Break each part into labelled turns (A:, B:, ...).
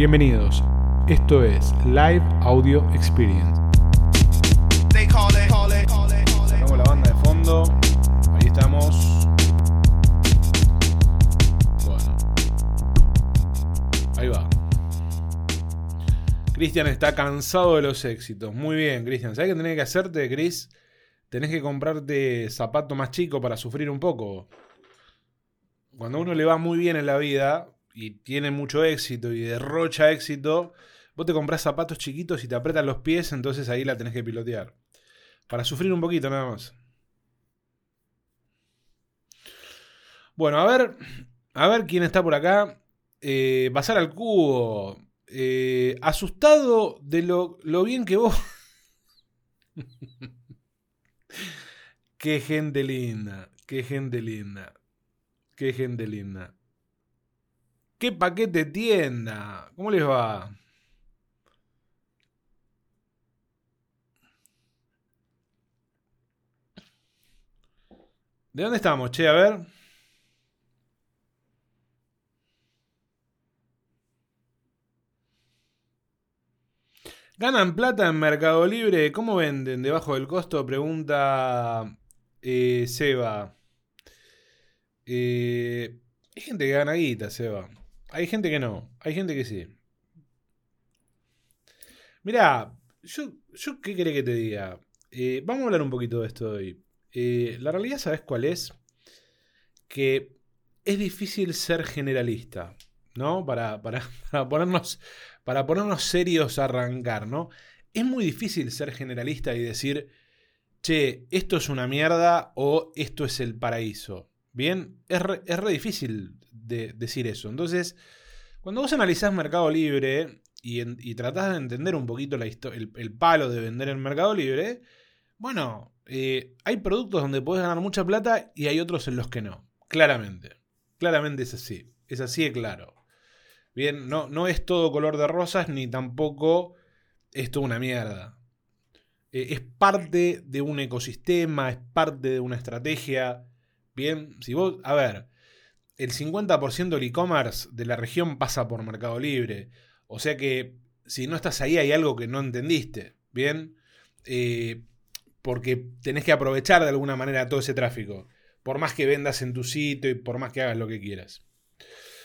A: Bienvenidos. Esto es Live Audio Experience.
B: Sacamos la banda de fondo. Ahí estamos. Bueno. Ahí va. Cristian está cansado de los éxitos. Muy bien, Cristian. ¿Sabes qué tenés que hacerte, Chris? Tenés que comprarte zapato más chico para sufrir un poco. Cuando a uno le va muy bien en la vida y tiene mucho éxito y derrocha éxito, vos te comprás zapatos chiquitos y te apretan los pies, entonces ahí la tenés que pilotear. Para sufrir un poquito nada más. Bueno, a ver, a ver quién está por acá. Eh, pasar al cubo. Eh, asustado de lo, lo bien que vos. qué gente linda, qué gente linda, qué gente linda. ¿Qué paquete tienda? ¿Cómo les va? ¿De dónde estamos, che? A ver. ¿Ganan plata en Mercado Libre? ¿Cómo venden? ¿Debajo del costo? Pregunta eh, Seba. Eh, hay gente que gana guita, Seba. Hay gente que no. Hay gente que sí. Mirá, yo, yo ¿qué querés que te diga? Eh, vamos a hablar un poquito de esto hoy. Eh, la realidad, ¿sabes cuál es? Que es difícil ser generalista, ¿no? Para, para, para, ponernos, para ponernos serios a arrancar, ¿no? Es muy difícil ser generalista y decir, che, esto es una mierda o esto es el paraíso. Bien, es es re difícil de decir eso. Entonces, cuando vos analizás Mercado Libre y, en, tratás de entender un poquito la el, el, palo de vender en Mercado Libre, bueno, eh, hay productos donde podés ganar mucha plata y hay otros en los que no. Claramente. Claramente es así. Es así de claro. Bien, no, no es todo color de rosas ni tampoco es toda una mierda. Eh, es parte de un ecosistema, es parte de una estrategia. Bien, si vos, a ver, el 50% del e-commerce de la región pasa por Mercado Libre. O sea que si no estás ahí hay algo que no entendiste. Bien, eh, porque tenés que aprovechar de alguna manera todo ese tráfico. Por más que vendas en tu sitio y por más que hagas lo que quieras.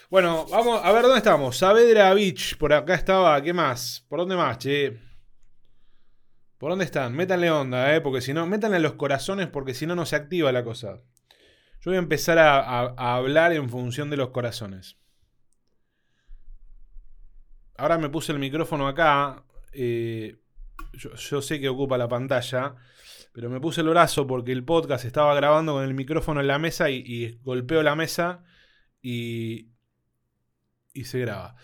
B: Bueno, vamos a ver dónde estamos. Saavedra Beach, por acá estaba. ¿Qué más? ¿Por dónde más, che? ¿Por dónde están? Métanle onda, ¿eh? Porque si no, métanle los corazones porque si no, no se activa la cosa. Yo voy a empezar a, hablar en función de los corazones. Ahora me puse el micrófono acá. Eh, yo, yo, sé que ocupa la pantalla. Pero me puse el brazo porque el podcast estaba grabando con el micrófono en la mesa y, y golpeo la mesa y, y se graba.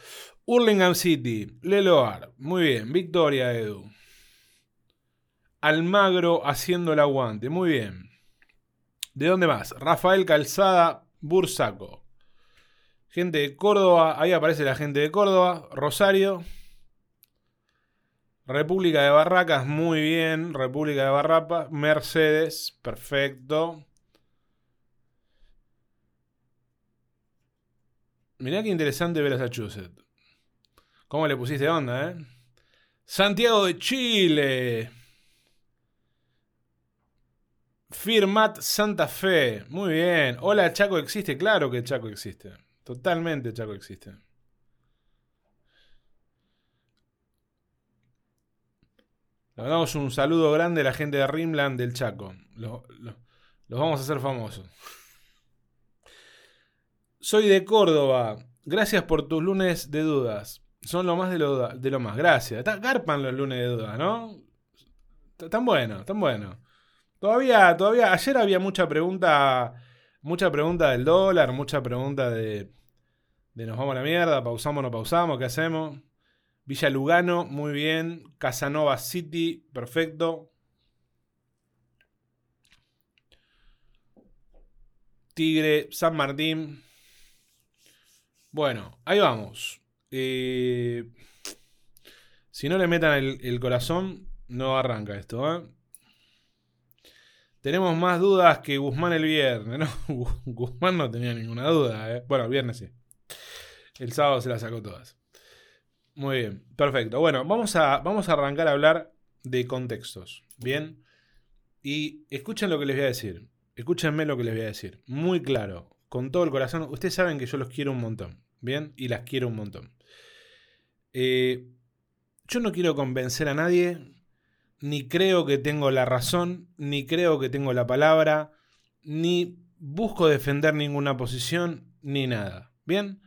B: Hurlingham City, Leloar, muy bien. Victoria, Edu. Almagro haciendo el aguante, muy bien. ¿De dónde más? Rafael Calzada, Bursaco. Gente de Córdoba, ahí aparece la gente de Córdoba. Rosario. República de Barracas, muy bien. República de Barrapa. Mercedes, perfecto. Mirá qué interesante ver Massachusetts. ¿Cómo le pusiste onda, eh? Santiago de Chile. Firmat Santa Fe. Muy bien. Hola, Chaco existe. Claro que Chaco existe. Totalmente Chaco existe. Le damos un saludo grande a la gente de Rimland del Chaco. Los, vamos a hacer famosos. Soy de Córdoba. Gracias por tus lunes de dudas. Son lo más de lo, de lo más. Gracias. Garpan los lunes de dudas, ¿no? Tan bueno, tan bueno. Todavía, todavía, ayer había mucha pregunta, mucha pregunta del dólar, mucha pregunta de, de nos vamos a la mierda, pausamos no pausamos, ¿qué hacemos? Villa Lugano, muy bien. Casanova City, perfecto. Tigre, San Martín. Bueno, ahí vamos. Eh, si no le metan el, el, corazón, no arranca esto. ¿eh? Tenemos más dudas que Guzmán el viernes. No, Guzmán no tenía ninguna duda. ¿eh? Bueno, el viernes sí. El sábado se las sacó todas. Muy bien, perfecto. Bueno, vamos a, vamos a arrancar a hablar de contextos. Bien. Y escuchen lo que les voy a decir. Escúchenme lo que les voy a decir. Muy claro, con todo el corazón. Ustedes saben que yo los quiero un montón. Bien. Y las quiero un montón. Eh, yo no quiero convencer a nadie. Ni creo que tengo la razón. Ni creo que tengo la palabra. Ni busco defender ninguna posición. Ni nada. Bien.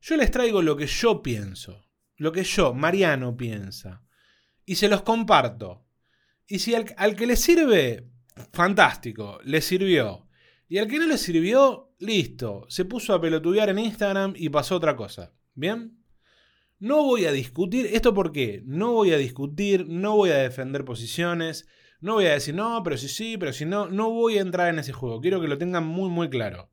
B: Yo les traigo lo que yo pienso. Lo que yo, Mariano, piensa. Y se los comparto. Y si al, que le sirve, fantástico, le sirvió. Y al que no le sirvió, listo. Se puso a pelotudear en Instagram y pasó otra cosa. ¿Bien? No voy a discutir. ¿Esto por qué? No voy a discutir, no voy a defender posiciones. No voy a decir, no, pero si sí, pero si no. No voy a entrar en ese juego. Quiero que lo tengan muy, muy claro.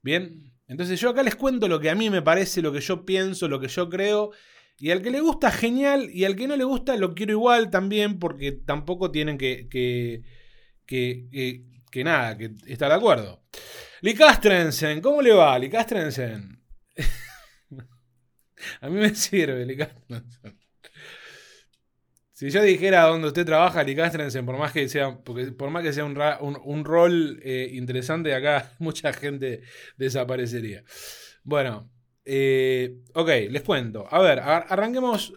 B: ¿Bien? Entonces yo acá les cuento lo que a mí me parece, lo que yo pienso, lo que yo creo. Y al que le gusta, genial. Y al que no le gusta, lo quiero igual también, porque tampoco tienen que, que, que, que, nada, que estar de acuerdo. Licastrensen, ¿cómo le va, Licastrensen? A mí me sirve, Licastrensen. Si yo dijera dónde usted trabaja, Licastrensen, por más que sea, porque por más que sea un, un, rol eh, interesante, acá mucha gente desaparecería. Bueno, eh, ok, les cuento. A ver, arranquemos,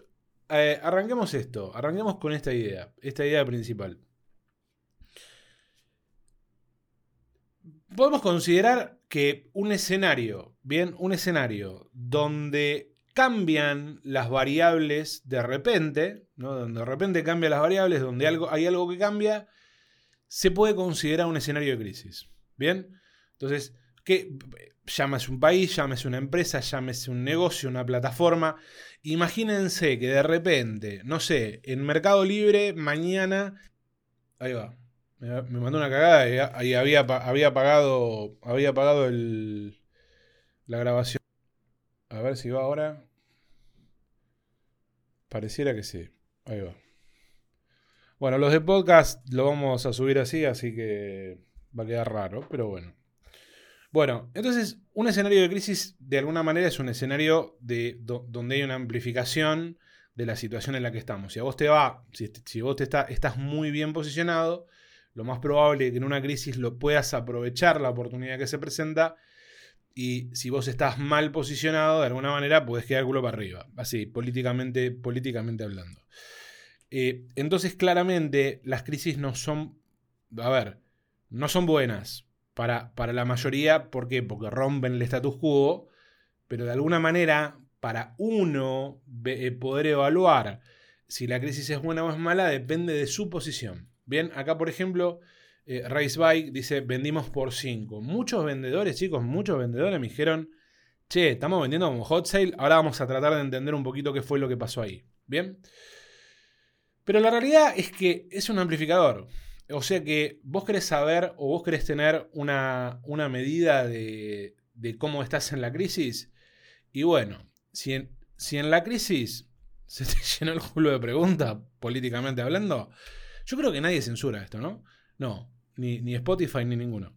B: eh, arranquemos esto. Arranquemos con esta idea. Esta idea principal. Podemos considerar que un escenario, bien, un escenario donde cambian las variables de repente, ¿no? donde de repente cambian las variables, donde algo, hay algo que cambia, se puede considerar un escenario de crisis. Bien, entonces, ¿qué, llámese un país, llámese una empresa, llámese un negocio, una plataforma. Imagínense que de repente, no sé, en Mercado Libre mañana... Ahí va. Me, mandó una cagada y, había, había apagado, había apagado el, la grabación. A ver si va ahora. Pareciera que sí. Ahí va. Bueno, los de podcast lo vamos a subir así, así que va a quedar raro, pero bueno. Bueno, entonces un escenario de crisis de alguna manera es un escenario de, donde hay una amplificación de la situación en la que estamos. Si a vos te va, si, vos te está, estás muy bien posicionado, lo más probable es que en una crisis lo puedas aprovechar la oportunidad que se presenta. Y si vos estás mal posicionado, de alguna manera puedes quedar culo para arriba. Así, políticamente, políticamente hablando. Eh, entonces, claramente, las crisis no son. A ver, no son buenas para, la mayoría. ¿Por qué? Porque rompen el status quo, pero de alguna manera, para uno eh, poder evaluar si la crisis es buena o es mala, depende de su posición. Bien, acá por ejemplo, eh, Race Bike dice, vendimos por 5. Muchos vendedores, chicos, muchos vendedores me dijeron, che, estamos vendiendo como hot sale, ahora vamos a tratar de entender un poquito qué fue lo que pasó ahí. Bien. Pero la realidad es que es un amplificador. O sea que vos querés saber o vos querés tener una, medida de, cómo estás en la crisis. Y bueno, si en, si en la crisis se te llenó el culo de preguntas, políticamente hablando, yo creo que nadie censura esto, ¿no? No, ni, Spotify ni ninguno,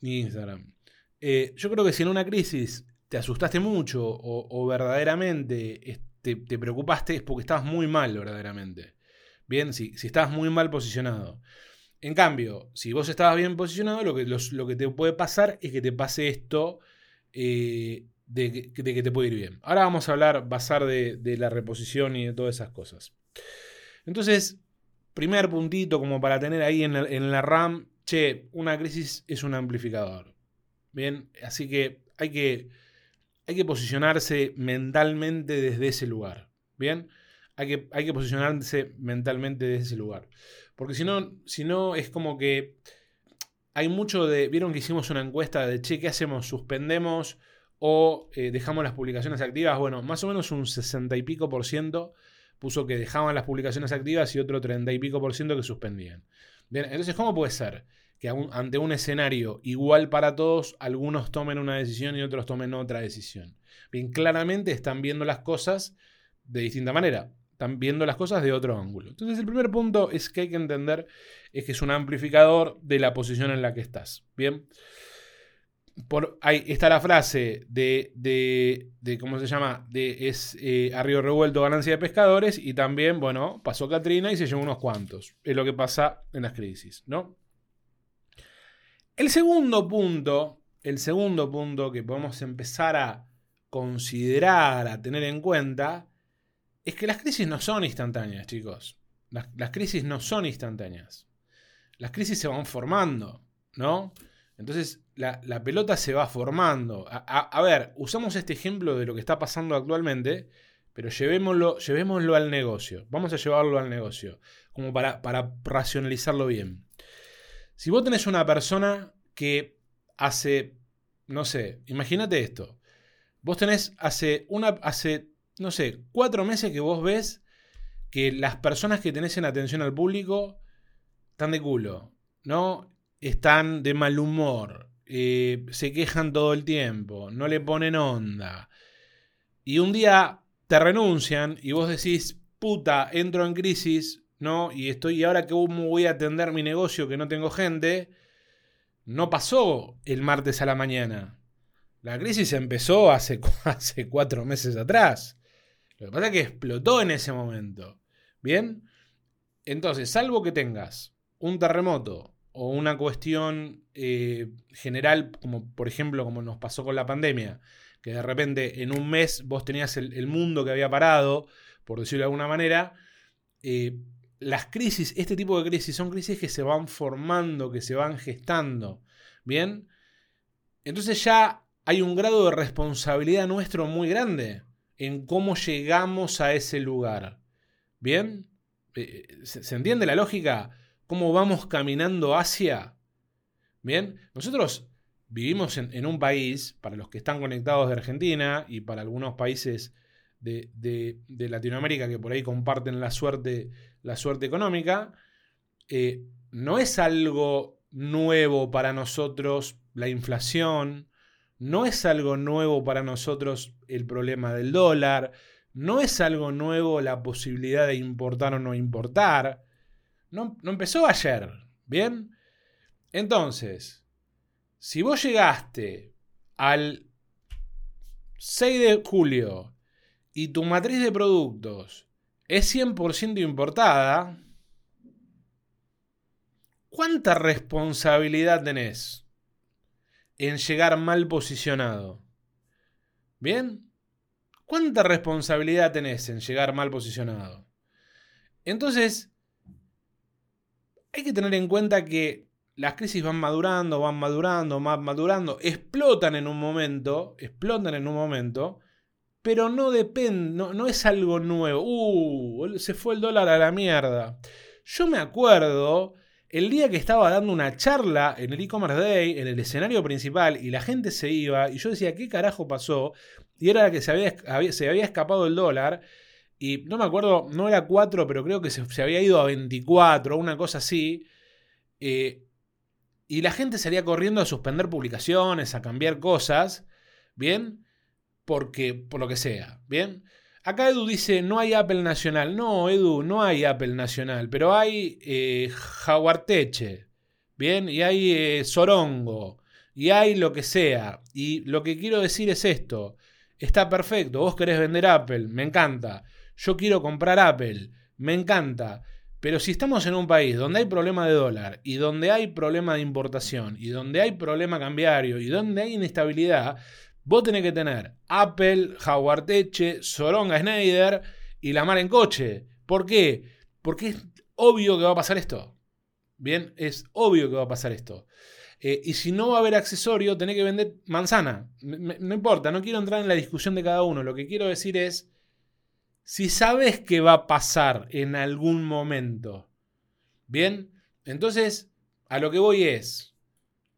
B: ni Instagram. Eh, yo creo que si en una crisis te asustaste mucho o, verdaderamente te, te, preocupaste es porque estabas muy mal verdaderamente. Bien, si, si estabas muy mal posicionado. En cambio, si vos estabas bien posicionado, lo que, lo que te puede pasar es que te pase esto eh, de, que te puede ir bien. Ahora vamos a hablar, basar de, de la reposición y de todas esas cosas. Entonces, primer puntito como para tener ahí en, en la RAM, che, una crisis es un amplificador. Bien, así que hay que, hay que posicionarse mentalmente desde ese lugar. Bien, hay que, hay que posicionarse mentalmente desde ese lugar. Porque si no, si no es como que hay mucho de... Vieron que hicimos una encuesta de, che, ¿qué hacemos? ¿Suspendemos o eh, dejamos las publicaciones activas? Bueno, más o menos un 60 y pico por ciento puso que dejaban las publicaciones activas y otro 30 y pico por ciento que suspendían. Entonces, ¿cómo puede ser que ante un escenario igual para todos, algunos tomen una decisión y otros tomen otra decisión? Bien, claramente están viendo las cosas de distinta manera están viendo las cosas de otro ángulo. Entonces el primer punto es que hay que entender es que es un amplificador de la posición en la que estás. Bien. Por, ahí está la frase de, de, de ¿cómo se llama? De es eh, a río revuelto ganancia de pescadores y también, bueno, pasó Katrina y se llevó unos cuantos. Es lo que pasa en las crisis, ¿no? El segundo punto, el segundo punto que podemos empezar a considerar, a tener en cuenta, es que las crisis no son instantáneas, chicos. Las, las crisis no son instantáneas. Las crisis se van formando, ¿no? Entonces, la, pelota se va formando. A, ver, usamos este ejemplo de lo que está pasando actualmente, pero llevémoslo, llevémoslo al negocio. Vamos a llevarlo al negocio, como para, para racionalizarlo bien. Si vos tenés una persona que hace, no sé, imagínate esto. Vos tenés hace, una, hace, no sé, cuatro meses que vos ves que las personas que tenés en atención al público están de culo, ¿no? Están de mal humor, eh, se quejan todo el tiempo, no le ponen onda. Y un día te renuncian y vos decís, puta, entro en crisis, ¿no? Y estoy, y ahora que voy a atender mi negocio que no tengo gente, no pasó el martes a la mañana. La crisis empezó hace, hace cuatro meses atrás. Lo que pasa es que explotó en ese momento. ¿Bien? Entonces, salvo que tengas un terremoto, o una cuestión eh, general, como por ejemplo como nos pasó con la pandemia, que de repente en un mes vos tenías el, mundo que había parado, por decirlo de alguna manera, eh, las crisis, este tipo de crisis son crisis que se van formando, que se van gestando, ¿bien? Entonces ya hay un grado de responsabilidad nuestro muy grande en cómo llegamos a ese lugar, ¿bien? Eh, ¿Se entiende la lógica? Cómo vamos caminando hacia. Bien, nosotros vivimos en, un país, para los que están conectados de Argentina y para algunos países de, Latinoamérica que por ahí comparten la suerte, la suerte económica, eh, no es algo nuevo para nosotros la inflación, no es algo nuevo para nosotros el problema del dólar, no es algo nuevo la posibilidad de importar o no importar. No, empezó ayer, ¿bien? Entonces, si vos llegaste al 6 de julio y tu matriz de productos es 100% importada, ¿cuánta responsabilidad tenés en llegar mal posicionado? ¿Bien? ¿Cuánta responsabilidad tenés en llegar mal posicionado? Entonces, hay que tener en cuenta que las crisis van madurando, van madurando, van madurando, explotan en un momento, explotan en un momento, pero no depende, no, es algo nuevo. Uh, se fue el dólar a la mierda. Yo me acuerdo el día que estaba dando una charla en el e-commerce day, en el escenario principal, y la gente se iba, y yo decía, ¿qué carajo pasó? Y era que se había, se había escapado el dólar. Y no me acuerdo, no era 4, pero creo que se, había ido a 24, una cosa así. Eh, y la gente salía corriendo a suspender publicaciones, a cambiar cosas, ¿bien? Porque, por lo que sea, ¿bien? Acá Edu dice, no hay Apple Nacional. No, Edu, no hay Apple Nacional, pero hay eh, Jaguarteche, ¿bien? Y hay eh, Sorongo, y hay lo que sea. Y lo que quiero decir es esto, está perfecto, vos querés vender Apple, me encanta yo quiero comprar Apple, me encanta. Pero si estamos en un país donde hay problema de dólar y donde hay problema de importación y donde hay problema cambiario y donde hay inestabilidad, vos tenés que tener Apple, Howard Teche, Soronga Schneider y la mar en coche. ¿Por qué? Porque es obvio que va a pasar esto. Bien, es obvio que va a pasar esto. Eh, y si no va a haber accesorio, tenés que vender manzana. no importa, no quiero entrar en la discusión de cada uno. Lo que quiero decir es si sabes que va a pasar en algún momento. Bien, entonces a lo que voy es,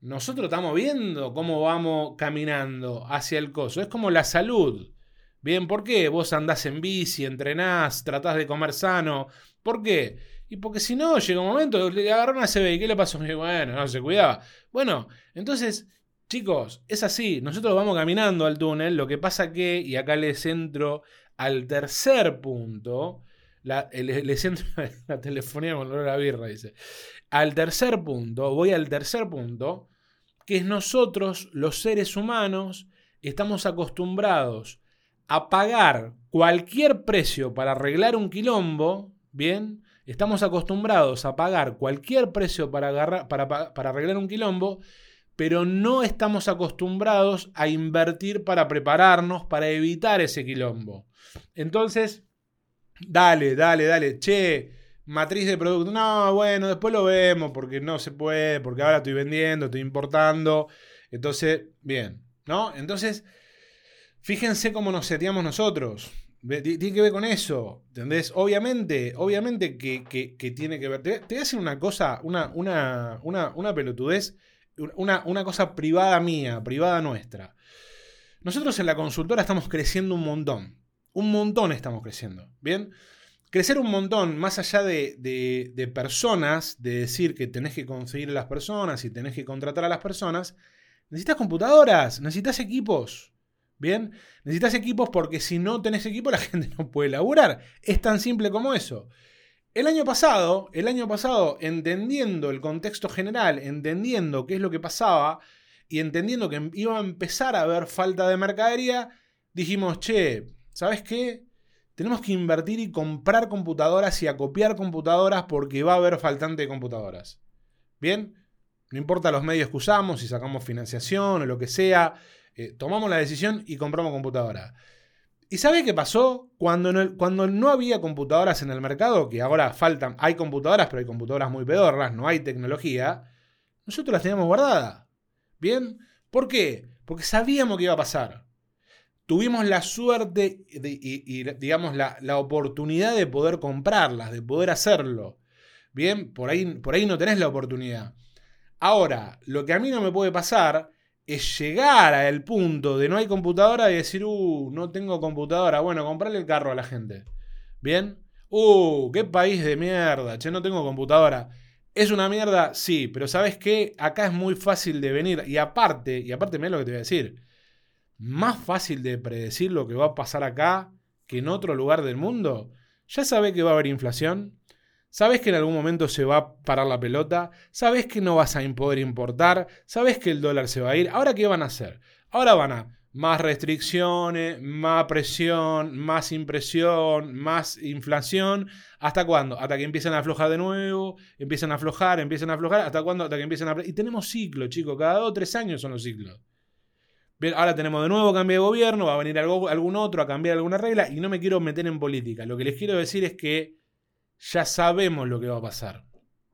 B: nosotros estamos viendo cómo vamos caminando hacia el coso. Es como la salud. Bien, ¿por qué? Vos andás en bici, entrenás, tratás de comer sano. ¿Por qué? Y porque si no, llega un momento, le agarró una CB y ¿qué le pasó? Bueno, no se cuidaba. Bueno, entonces, chicos, es así. Nosotros vamos caminando al túnel. Lo que pasa que, y acá les entro al tercer punto, la, le, siento la telefonía con olor a birra, dice. Al tercer punto, voy al tercer punto, que nosotros, los seres humanos, estamos acostumbrados a pagar cualquier precio para arreglar un quilombo, ¿bien? Estamos acostumbrados a pagar cualquier precio para arreglar un quilombo, pero no estamos acostumbrados a invertir para prepararnos, para evitar ese quilombo. Entonces, dale, dale, dale, che, matriz de producto, no, bueno, después lo vemos porque no se puede, porque ahora estoy vendiendo, estoy importando, entonces, bien, ¿no? Entonces, fíjense cómo nos seteamos nosotros. Tiene que ver con eso, ¿entendés? Obviamente, obviamente que, tiene que ver. Te, voy a decir una cosa, una, una, una, una pelotudez, una, una cosa privada mía, privada nuestra. Nosotros en la consultora estamos creciendo un montón. Un montón estamos creciendo. ¿Bien? Crecer un montón, más allá de, de, personas, de decir que tenés que conseguir a las personas y tenés que contratar a las personas, necesitas computadoras, necesitas equipos. Bien, necesitas equipos porque si no tenés equipo la gente no puede laburar. Es tan simple como eso. El año pasado, el año pasado, entendiendo el contexto general, entendiendo qué es lo que pasaba y entendiendo que iba a empezar a haber falta de mercadería, dijimos, che, ¿sabes qué? Tenemos que invertir y comprar computadoras y acopiar computadoras porque va a haber faltante de computadoras. Bien, no importa los medios que usamos, si sacamos financiación o lo que sea, eh, tomamos la decisión y compramos computadora. ¿Y sabe qué pasó? Cuando no, cuando no había computadoras en el mercado, que ahora faltan, hay computadoras, pero hay computadoras muy pedorras, no hay tecnología, nosotros las teníamos guardadas. ¿Bien? ¿Por qué? Porque sabíamos que iba a pasar. Tuvimos la suerte y, digamos, la, la, oportunidad de poder comprarlas, de poder hacerlo. Bien, por ahí, por ahí no tenés la oportunidad. Ahora, lo que a mí no me puede pasar es llegar al punto de no hay computadora y decir, uh, no tengo computadora. Bueno, comprarle el carro a la gente. ¿Bien? Uh, qué país de mierda. Che, no tengo computadora. ¿Es una mierda? Sí, pero ¿sabes qué? Acá es muy fácil de venir. Y aparte, y aparte, mira lo que te voy a decir. Más fácil de predecir lo que va a pasar acá que en otro lugar del mundo. Ya sabes que va a haber inflación. Sabes que en algún momento se va a parar la pelota, sabes que no vas a poder importar, sabes que el dólar se va a ir. Ahora, ¿qué van a hacer? Ahora van a más restricciones, más presión, más impresión, más inflación. ¿Hasta cuándo? Hasta que empiecen a aflojar de nuevo, empiezan a aflojar, empiezan a aflojar. ¿Hasta cuándo? Hasta que empiecen a... Y tenemos ciclos, chicos. Cada dos o tres años son los ciclos. Ahora tenemos de nuevo cambio de gobierno, va a venir algún otro a cambiar alguna regla y no me quiero meter en política. Lo que les quiero decir es que ya sabemos lo que va a pasar.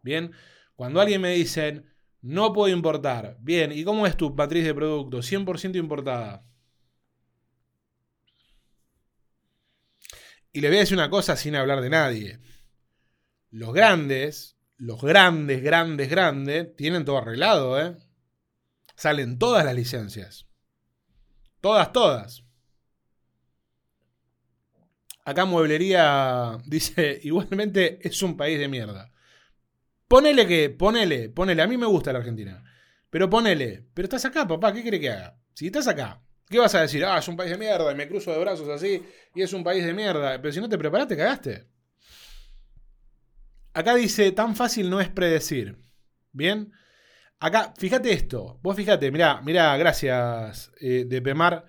B: Bien, cuando alguien me dice, no puedo importar, bien, ¿y cómo es tu matriz de producto? 100% importada. Y le voy a decir una cosa sin hablar de nadie. Los grandes, los grandes, grandes, grandes, tienen todo arreglado, ¿eh? Salen todas las licencias. Todas, todas. Acá Mueblería dice, igualmente es un país de mierda. Ponele que, ponele, ponele, a mí me gusta la Argentina. Pero ponele, pero estás acá, papá, ¿qué quiere que haga? Si estás acá, ¿qué vas a decir? Ah, es un país de mierda, y me cruzo de brazos así, y es un país de mierda. Pero si no te preparaste, cagaste. Acá dice, tan fácil no es predecir. ¿Bien? Acá, fíjate esto. Vos fíjate, mirá, mirá, gracias, eh, de Pemar.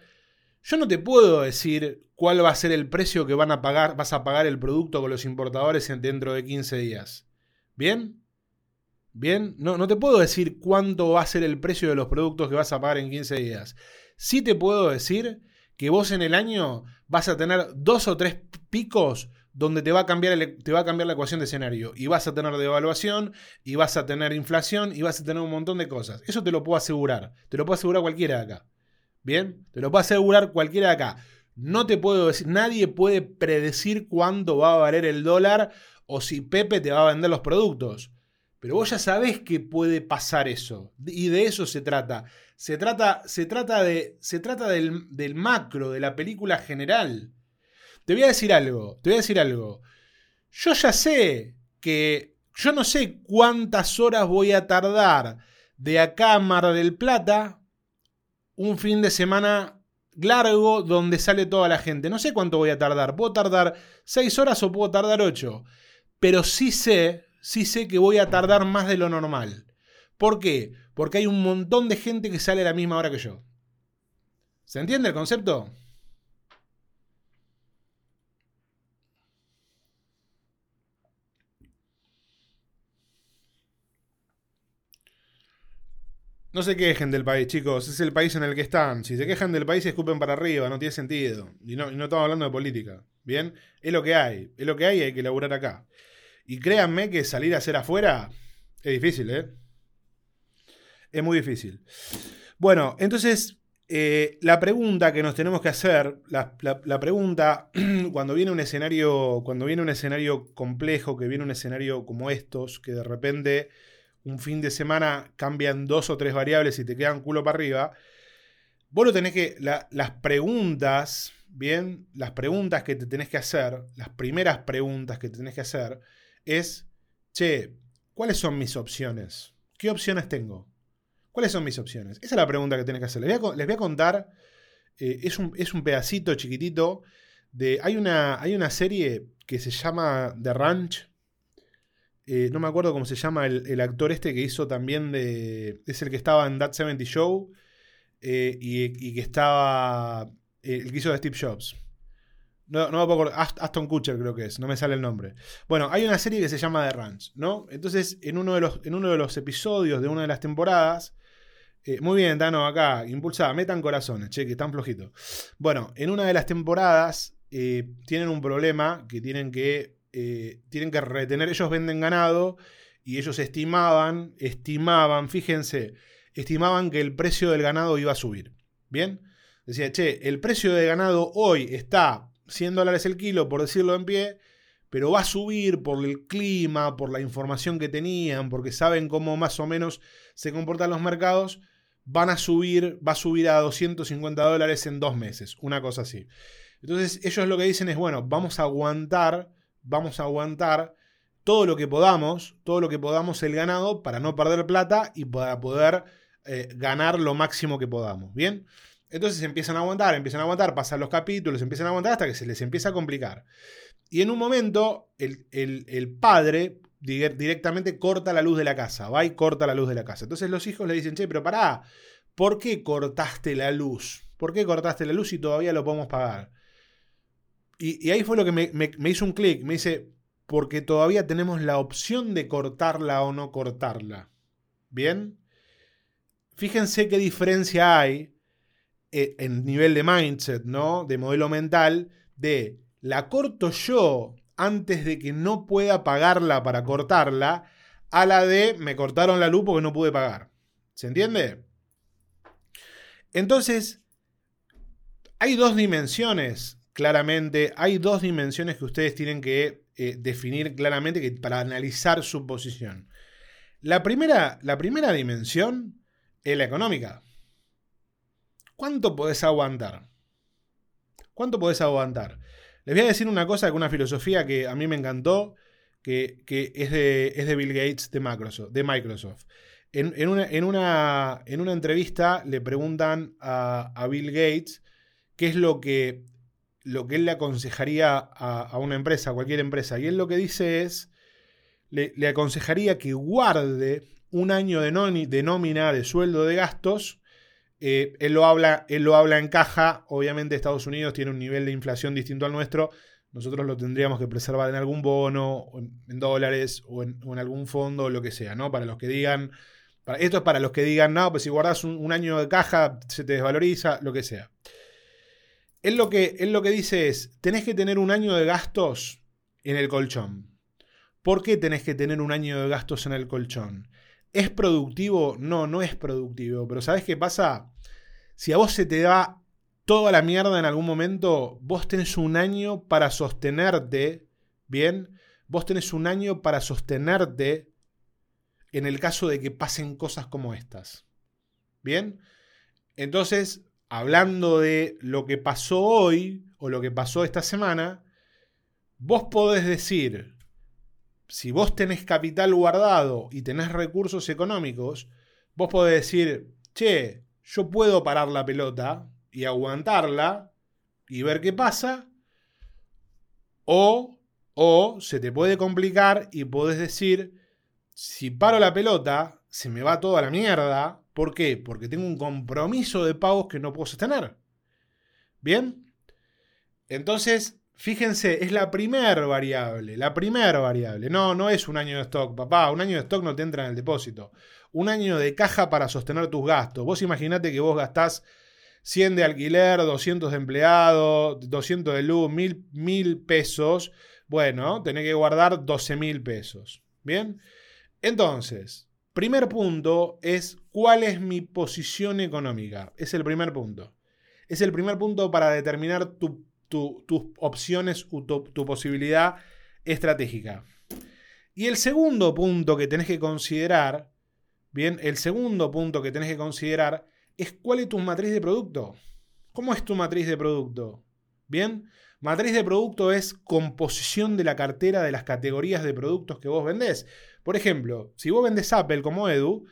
B: Yo no te puedo decir cuál va a ser el precio que van a pagar, vas a pagar el producto con los importadores dentro de 15 días. ¿Bien? ¿Bien? No, no te puedo decir cuánto va a ser el precio de los productos que vas a pagar en 15 días. Sí te puedo decir que vos en el año vas a tener dos o tres picos donde te va, a cambiar te va a cambiar la ecuación de escenario. Y vas a tener devaluación, y vas a tener inflación, y vas a tener un montón de cosas. Eso te lo puedo asegurar. Te lo puedo asegurar cualquiera de acá. ¿Bien? Te lo puedo asegurar cualquiera de acá. No te puedo decir, nadie puede predecir cuándo va a valer el dólar o si Pepe te va a vender los productos. Pero vos ya sabés que puede pasar eso. Y de eso se trata. Se trata, se trata, de, se trata del, del macro, de la película general. Te voy a decir algo, te voy a decir algo. Yo ya sé que yo no sé cuántas horas voy a tardar de acá a Mar del Plata un fin de semana largo donde sale toda la gente. No sé cuánto voy a tardar. Puedo tardar 6 horas o puedo tardar 8. Pero sí sé, sí sé que voy a tardar más de lo normal. ¿Por qué? Porque hay un montón de gente que sale a la misma hora que yo. ¿Se entiende el concepto? No se quejen del país, chicos. Es el país en el que están. Si se quejan del país, escupen para arriba. No tiene sentido. Y no, y no estamos hablando de política. ¿Bien? Es lo que hay. Es lo que hay y hay que laburar acá. Y créanme que salir a hacer afuera es difícil, ¿eh? Es muy difícil. Bueno, entonces, eh, la pregunta que nos tenemos que hacer, la, la pregunta, cuando viene un escenario, cuando viene un escenario complejo, que viene un escenario como estos, que de repente un fin de semana cambian dos o tres variables y te quedan culo para arriba, vos lo tenés que, las preguntas, bien, las preguntas que te tenés que hacer, las primeras preguntas que te tenés que hacer es, che, ¿cuáles son mis opciones? ¿Qué opciones tengo? ¿Cuáles son mis opciones? Esa es la pregunta que tenés que hacer. Les voy a, contar, eh, es, un, es, un, pedacito chiquitito de, hay una, hay una serie que se llama The Ranch, eh, no me acuerdo cómo se llama el, actor este que hizo también de. Es el que estaba en That 70 Show. Eh, y, que estaba. Eh, el que hizo de Steve Jobs. No, no me puedo Aston Kutcher creo que es, no me sale el nombre. Bueno, hay una serie que se llama The Ranch, ¿no? Entonces, en uno de los, en uno de los episodios de una de las temporadas. muy bien, Dano, acá, impulsada, metan corazones, che, que están flojitos. Bueno, en una de las temporadas tienen un problema que tienen que eh, tienen que retener, ellos venden ganado y ellos estimaban, estimaban, fíjense, estimaban que el precio del ganado iba a subir. ¿Bien? Decía, che, el precio de ganado hoy está 100 dólares el kilo, por decirlo en pie, pero va a subir por el clima, por la información que tenían, porque saben cómo más o menos se comportan los mercados, van a subir, va a subir a 250 dólares en dos meses, una cosa así. Entonces ellos lo que dicen es, bueno, vamos a aguantar vamos a aguantar todo lo que podamos, todo lo que podamos el ganado para no perder plata y para poder eh, ganar lo máximo que podamos. ¿Bien? Entonces empiezan a aguantar, empiezan a aguantar, pasan los capítulos, empiezan a aguantar hasta que se les empieza a complicar. Y en un momento el, padre directamente corta la luz de la casa, va y corta la luz de la casa. Entonces los hijos le dicen, che, pero pará, ¿por qué cortaste la luz? ¿Por qué cortaste la luz si todavía lo podemos pagar? Y, ahí fue lo que me, hizo un clic. Me dice, porque todavía tenemos la opción de cortarla o no cortarla. ¿Bien? Fíjense qué diferencia hay eh, en nivel de mindset, ¿no? De modelo mental, de la corto yo antes de que no pueda pagarla para cortarla, a la de me cortaron la luz porque no pude pagar. ¿Se entiende? Entonces, hay dos dimensiones claramente, hay dos dimensiones que ustedes tienen que eh, definir claramente que, para analizar su posición. La primera, la primera dimensión es la económica. ¿Cuánto podés aguantar? ¿Cuánto podés aguantar? Les voy a decir una cosa, una filosofía que a mí me encantó, que, es, de, es, de, Bill Gates de Microsoft. De Microsoft. En, una, en, una, en, una, entrevista le preguntan a, a Bill Gates qué es lo que lo que él le aconsejaría a, una empresa, a cualquier empresa. Y él lo que dice es, le, aconsejaría que guarde un año de, nómina, de sueldo, de gastos. Eh, él, lo habla, él lo habla en caja. Obviamente Estados Unidos tiene un nivel de inflación distinto al nuestro. Nosotros lo tendríamos que preservar en algún bono, en, dólares, o en, algún fondo, o lo que sea, ¿no? Para los que digan... esto es para los que digan, no, pues si guardas un, un año de caja, se te desvaloriza, lo que sea. Él lo, que, lo que dice es, tenés que tener un año de gastos en el colchón. ¿Por qué tenés que tener un año de gastos en el colchón? ¿Es productivo? No, no es productivo. Pero ¿sabes qué pasa? Si a vos se te da toda la mierda en algún momento, vos tenés un año para sostenerte, ¿bien? Vos tenés un año para sostenerte en el caso de que pasen cosas como estas. ¿Bien? Entonces, hablando de lo que pasó hoy o lo que pasó esta semana, vos podés decir, si vos tenés capital guardado y tenés recursos económicos, vos podés decir, che, yo puedo parar la pelota y aguantarla y ver qué pasa. O, o se te puede complicar y podés decir, si paro la pelota, se me va toda la mierda. ¿Por qué? Porque tengo un compromiso de pagos que no puedo sostener. ¿Bien? Entonces, fíjense, es la primera variable. La primera variable. No, no es un año de stock, papá. Un año de stock no te entra en el depósito. Un año de caja para sostener tus gastos. Vos imaginate que vos gastás 100 de alquiler, 200 de empleado, 200 de luz, 1000, pesos. Bueno, tenés que guardar 12 mil pesos. ¿Bien? Entonces, primer punto es cuál es mi posición económica. Es el primer punto. Es el primer punto para determinar tus opciones, tu, tu posibilidad estratégica. Y el segundo punto que tenés que considerar, bien, el segundo punto que tenés que considerar es cuál es tu matriz de producto. ¿Cómo es tu matriz de producto? Bien, matriz de producto es composición de la cartera de las categorías de productos que vos vendés. Por ejemplo, si vos vendés Apple como Edu,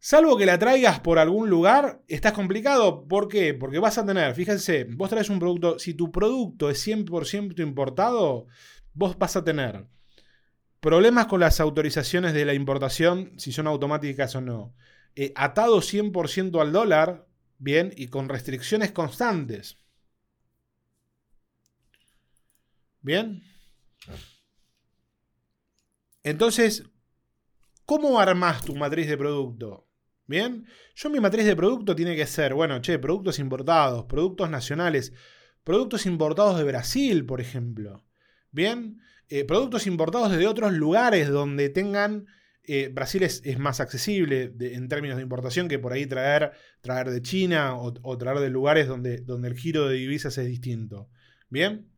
B: salvo que la traigas por algún lugar, estás complicado. ¿Por qué? Porque vas a tener, fíjense, vos traes un producto, si tu producto es 100% importado, vos vas a tener problemas con las autorizaciones de la importación, si son automáticas o no. Eh, atado 100% al dólar, bien, y con restricciones constantes. Bien. Entonces, ¿cómo armas tu matriz de producto? Bien, yo mi matriz de producto tiene que ser, bueno, che, productos importados, productos nacionales, productos importados de Brasil, por ejemplo. Bien, eh, productos importados de otros lugares donde tengan eh, Brasil es, más accesible en términos de importación que por ahí traer, traer de China o, traer de lugares donde, donde el giro de divisas es distinto. Bien.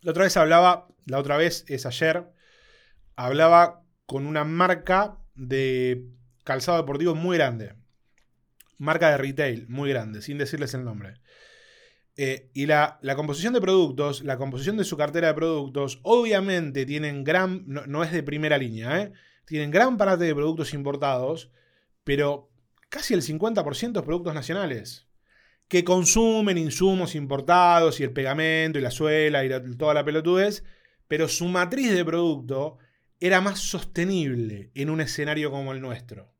B: La otra vez hablaba, la otra vez es ayer, hablaba con una marca de calzado deportivo muy grande. Marca de retail muy grande, sin decirles el nombre. Eh, y la, composición de productos, la composición de su cartera de productos, obviamente tienen gran, no, es de primera línea, ¿eh? tienen gran parte de productos importados, pero casi el 50% es productos nacionales, que consumen insumos importados y el pegamento y la suela y toda la pelotudez, pero su matriz de producto era más sostenible en un escenario como el nuestro.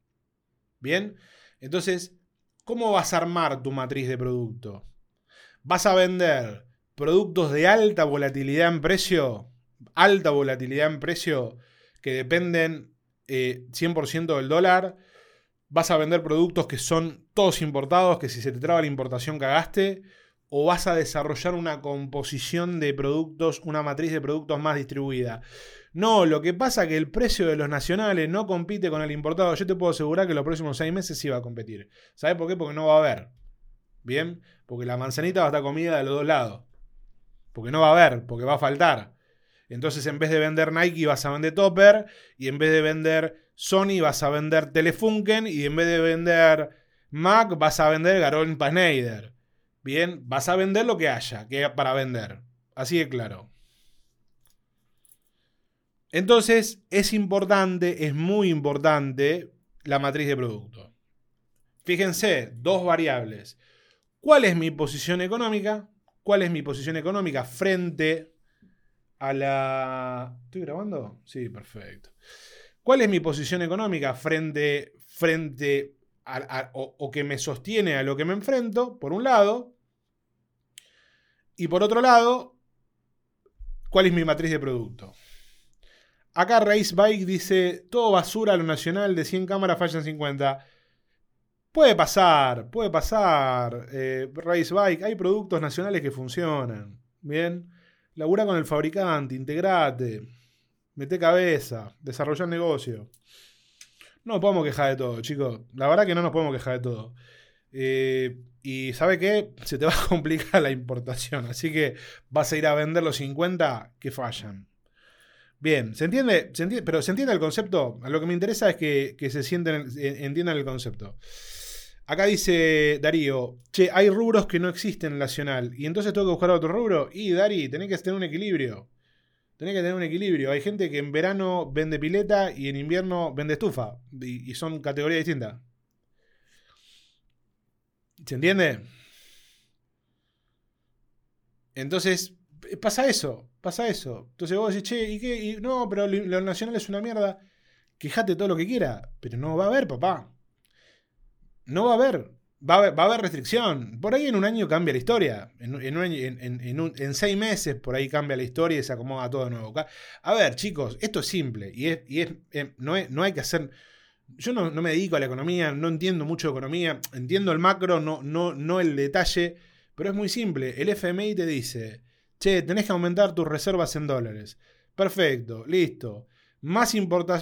B: Bien, entonces, ¿cómo vas a armar tu matriz de producto? vas a vender productos de alta volatilidad en precio, alta volatilidad en precio, que dependen 100% eh, del dólar, vas a vender productos que son todos importados, que si se te traba la importación cagaste, o vas a desarrollar una composición de productos, una matriz de productos más distribuida. No, lo que pasa es que el precio de los nacionales no compite con el importado. Yo te puedo asegurar que los próximos seis meses sí va a competir. ¿Sabes por qué? Porque no va a haber. Bien, porque la manzanita va a estar comida de los dos lados. Porque no va a haber, porque va a faltar. Entonces, en vez de vender Nike, vas a vender Topper. Y en vez de vender Sony, vas a vender Telefunken. Y en vez de vender Mac, vas a vender Garol Schneider. Bien, vas a vender lo que haya que para vender. Así de claro. Entonces, es importante, es muy importante la matriz de producto. Fíjense, dos variables. ¿Cuál es mi posición económica? ¿Cuál es mi posición económica frente a la... ¿Estoy grabando? Sí, perfecto. ¿Cuál es mi posición económica frente, frente a, o, que me sostiene a lo que me enfrento, por un lado? Y por otro lado, ¿cuál es mi matriz de producto? Acá Race Bike dice, todo basura a lo nacional, de 100 cámaras fallan 50. Puede pasar, puede pasar. Eh, Race Bike, hay productos nacionales que funcionan. Bien. Labura con el fabricante, integrate. Mete cabeza, desarrolla negocio. No nos podemos quejar de todo, chicos. La verdad que no nos podemos quejar de todo. Eh, y ¿sabe qué? Se te va a complicar la importación. Así que vas a ir a vender los 50 que fallan. Bien, ¿se entiende? Pero ¿se entiende el concepto? Lo que me interesa es que, se sienten, entiendan el concepto. Acá dice Darío, che, hay rubros que no existen en Nacional. Y entonces tengo que buscar otro rubro. Y Dari, tenés que tener un equilibrio. Tenés que tener un equilibrio. Hay gente que en verano vende pileta y en invierno vende estufa. Y, son categorías distintas. ¿Se entiende? Entonces, pasa eso, pasa eso. Entonces vos decís, che, ¿y qué? No, pero lo nacional es una mierda. Quejate todo lo que quiera, pero no va a haber, papá. No va a haber. Va a haber, va a haber restricción. Por ahí en un año cambia la historia. En, en, seis meses por ahí cambia la historia y se acomoda todo de nuevo. A ver, chicos, esto es simple. Y, es, y es, eh, no, no hay que hacer yo no, me dedico a la economía, no entiendo mucho economía, entiendo el macro, no, no, el detalle, pero es muy simple. El FMI te dice, che, tenés que aumentar tus reservas en dólares. Perfecto, listo. Más,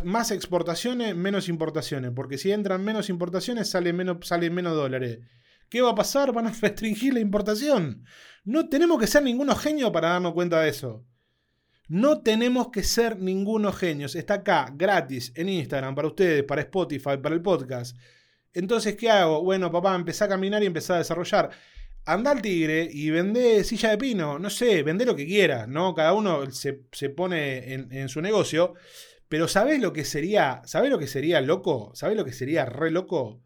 B: más exportaciones, menos importaciones, porque si entran menos importaciones salen menos, salen menos dólares. ¿Qué va a pasar? Van a restringir la importación. No tenemos que ser ninguno genio para darnos cuenta de eso. No tenemos que ser ningunos genios. Está acá, gratis, en Instagram, para ustedes, para Spotify, para el podcast. Entonces, ¿qué hago? Bueno, papá, empecé a caminar y empecé a desarrollar. Anda al tigre y vende silla de pino. No sé, vende lo que quiera, ¿no? Cada uno se, pone en, su negocio. Pero ¿sabés lo que sería? ¿Sabés lo que sería loco? ¿Sabés lo que sería re loco?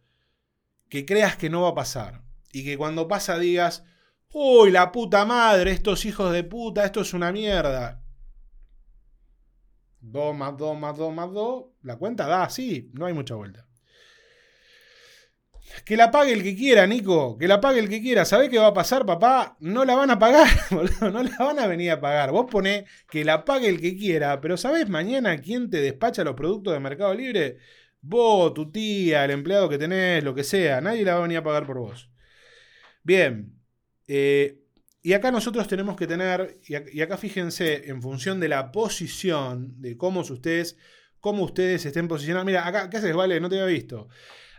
B: Que creas que no va a pasar. Y que cuando pasa digas, uy, la puta madre, estos hijos de puta, esto es una mierda. 2 más 2 más 2 más 2, la cuenta da así, no hay mucha vuelta. Que la pague el que quiera, Nico. Que la pague el que quiera. ¿Sabés qué va a pasar, papá? No la van a pagar, boludo. No la van a venir a pagar. Vos ponés que la pague el que quiera. Pero ¿sabés mañana quién te despacha los productos de Mercado Libre? Vos, tu tía, el empleado que tenés, lo que sea. Nadie la va a venir a pagar por vos. Bien. Eh, y acá nosotros tenemos que tener, y acá fíjense, en función de la posición, de cómo ustedes, cómo ustedes estén posicionados. Mira, acá, ¿qué haces, Vale? No te había visto.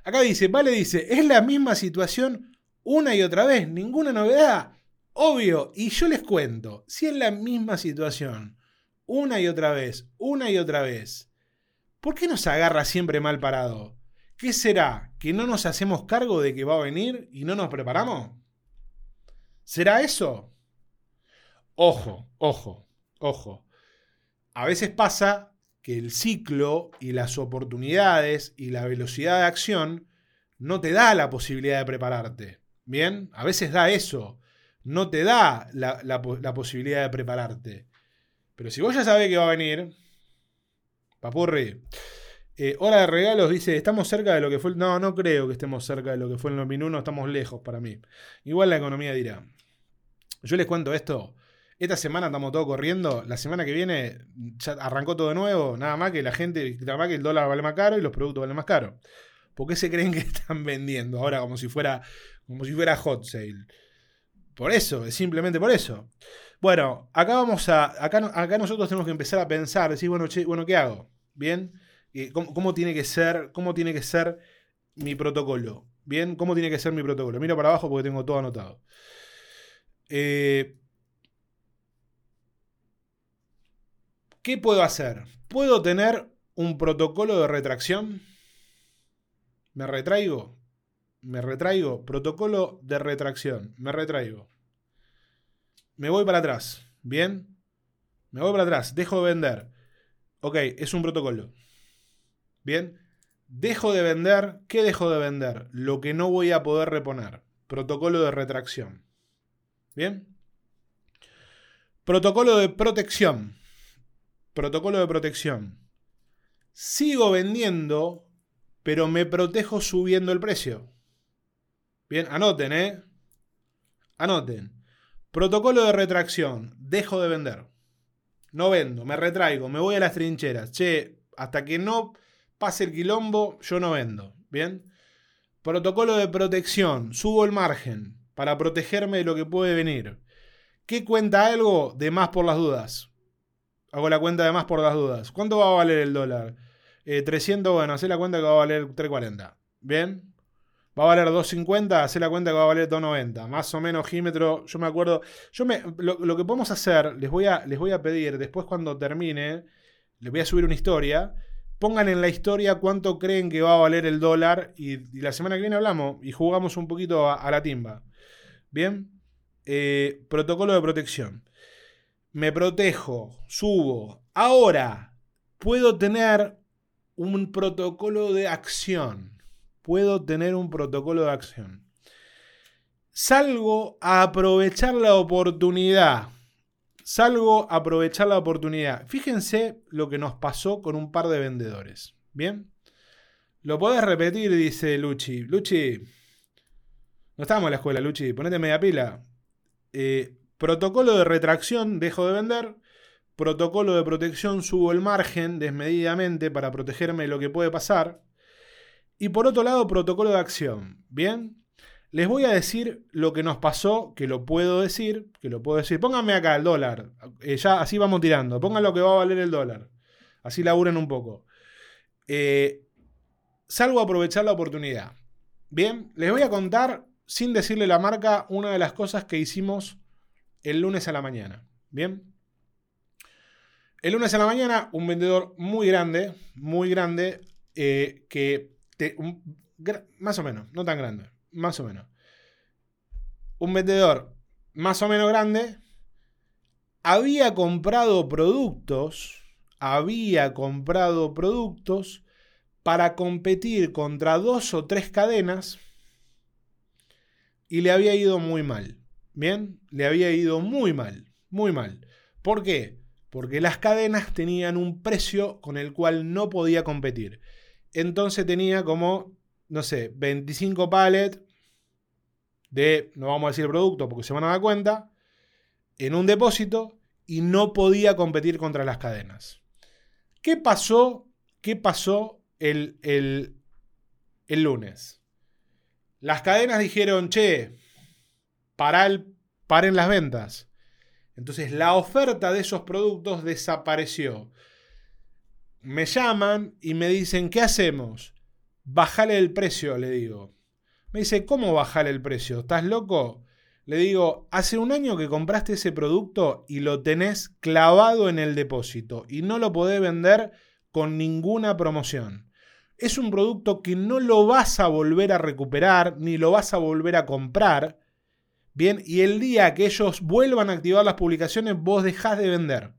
B: Acá dice, Vale dice, es la misma situación una y otra vez, ninguna novedad. Obvio, y yo les cuento, si es la misma situación, una y otra vez, una y otra vez, ¿por qué nos agarra siempre mal parado? ¿Qué será? ¿Que no nos hacemos cargo de que va a venir y no nos preparamos? ¿Será eso? Ojo, ojo, ojo. A veces pasa que el ciclo y las oportunidades y la velocidad de acción no te da la posibilidad de prepararte. Bien, a veces da eso. No te da la, posibilidad de prepararte. Pero si vos ya sabés que va a venir, papurri. Eh, hora de regalos dice, estamos cerca de lo que fue... No, no creo que estemos cerca de lo que fue el 2001, estamos lejos para mí. Igual la economía dirá. Yo les cuento esto. Esta semana estamos todos corriendo. La semana que viene ya arrancó todo de nuevo. Nada más que la gente, nada más que el dólar vale más caro y los productos valen más caro. ¿Por qué se creen que están vendiendo ahora como si fuera, como si fuera hot sale? Por eso, es simplemente por eso. Bueno, acá vamos a. Acá, acá nosotros tenemos que empezar a pensar, decir, bueno, bueno, ¿qué hago? ¿Bien? ¿Cómo, ¿Cómo, tiene que ser? ¿Cómo tiene que ser mi protocolo? ¿Bien? ¿Cómo tiene que ser mi protocolo? Miro para abajo porque tengo todo anotado. Eh, ¿Qué puedo hacer? ¿Puedo tener un protocolo de retracción? ¿Me retraigo? ¿Me retraigo? Protocolo de retracción. Me retraigo. Me voy para atrás. ¿Bien? Me voy para atrás. Dejo de vender. Ok, es un protocolo. ¿Bien? Dejo de vender. ¿Qué dejo de vender? Lo que no voy a poder reponer. Protocolo de retracción. Bien. Protocolo de protección. Protocolo de protección. Sigo vendiendo, pero me protejo subiendo el precio. Bien, anoten, ¿eh? Anoten. Protocolo de retracción. Dejo de vender. No vendo, me retraigo, me voy a las trincheras. Che, hasta que no pase el quilombo, yo no vendo. Bien. Protocolo de protección. Subo el margen para protegerme de lo que puede venir. ¿Qué cuenta algo? De más por las dudas. Hago la cuenta de más por las dudas. ¿Cuánto va a valer el dólar? 300, eh, bueno, hace la cuenta que va a valer 340. ¿Bien? Va a valer 250, hace la cuenta que va a valer 290. Más o menos gímetro, yo me acuerdo. Yo me, lo, que podemos hacer, les voy, a, les voy a pedir, después cuando termine, les voy a subir una historia. Pongan en la historia cuánto creen que va a valer el dólar y, la semana que viene hablamos y jugamos un poquito a la timba. Bien, eh, protocolo de protección. Me protejo, subo. Ahora, puedo tener un protocolo de acción. Puedo tener un protocolo de acción. Salgo a aprovechar la oportunidad. Salgo a aprovechar la oportunidad. Fíjense lo que nos pasó con un par de vendedores. ¿Bien? Lo podés repetir, dice Luchi. Luchi, no estamos en la escuela, Luchi. Ponete media pila. Eh, protocolo de retracción, dejo de vender. Protocolo de protección, subo el margen desmedidamente para protegerme de lo que puede pasar. Y por otro lado, protocolo de acción. ¿Bien? Les voy a decir lo que nos pasó, que lo puedo decir, que lo puedo decir. Pónganme acá el dólar. Eh, ya así vamos tirando. Pongan lo que va a valer el dólar. Así laburen un poco. Eh, salgo a aprovechar la oportunidad. Bien, les voy a contar, sin decirle la marca, una de las cosas que hicimos el lunes a la mañana. Bien. El lunes a la mañana, un vendedor muy grande, muy grande, eh, que más o menos, no tan grande, más o menos. Un vendedor más o menos grande había comprado productos, había comprado productos para competir contra dos o tres cadenas y le había ido muy mal. Bien, le había ido muy mal, muy mal. ¿Por qué? Porque las cadenas tenían un precio con el cual no podía competir. Entonces tenía como no sé, 25 pallets de, no vamos a decir producto porque se van a dar cuenta, en un depósito y no podía competir contra las cadenas. ¿Qué pasó? ¿Qué pasó el, el, el lunes? Las cadenas dijeron, che, para el, paren las ventas. Entonces la oferta de esos productos desapareció. Me llaman y me dicen, ¿qué hacemos? Bajale el precio, le digo. Me dice, ¿cómo bajale el precio? ¿Estás loco? Le digo, hace un año que compraste ese producto y lo tenés clavado en el depósito y no lo podés vender con ninguna promoción. Es un producto que no lo vas a volver a recuperar ni lo vas a volver a comprar. Bien, y el día que ellos vuelvan a activar las publicaciones, vos dejás de vender.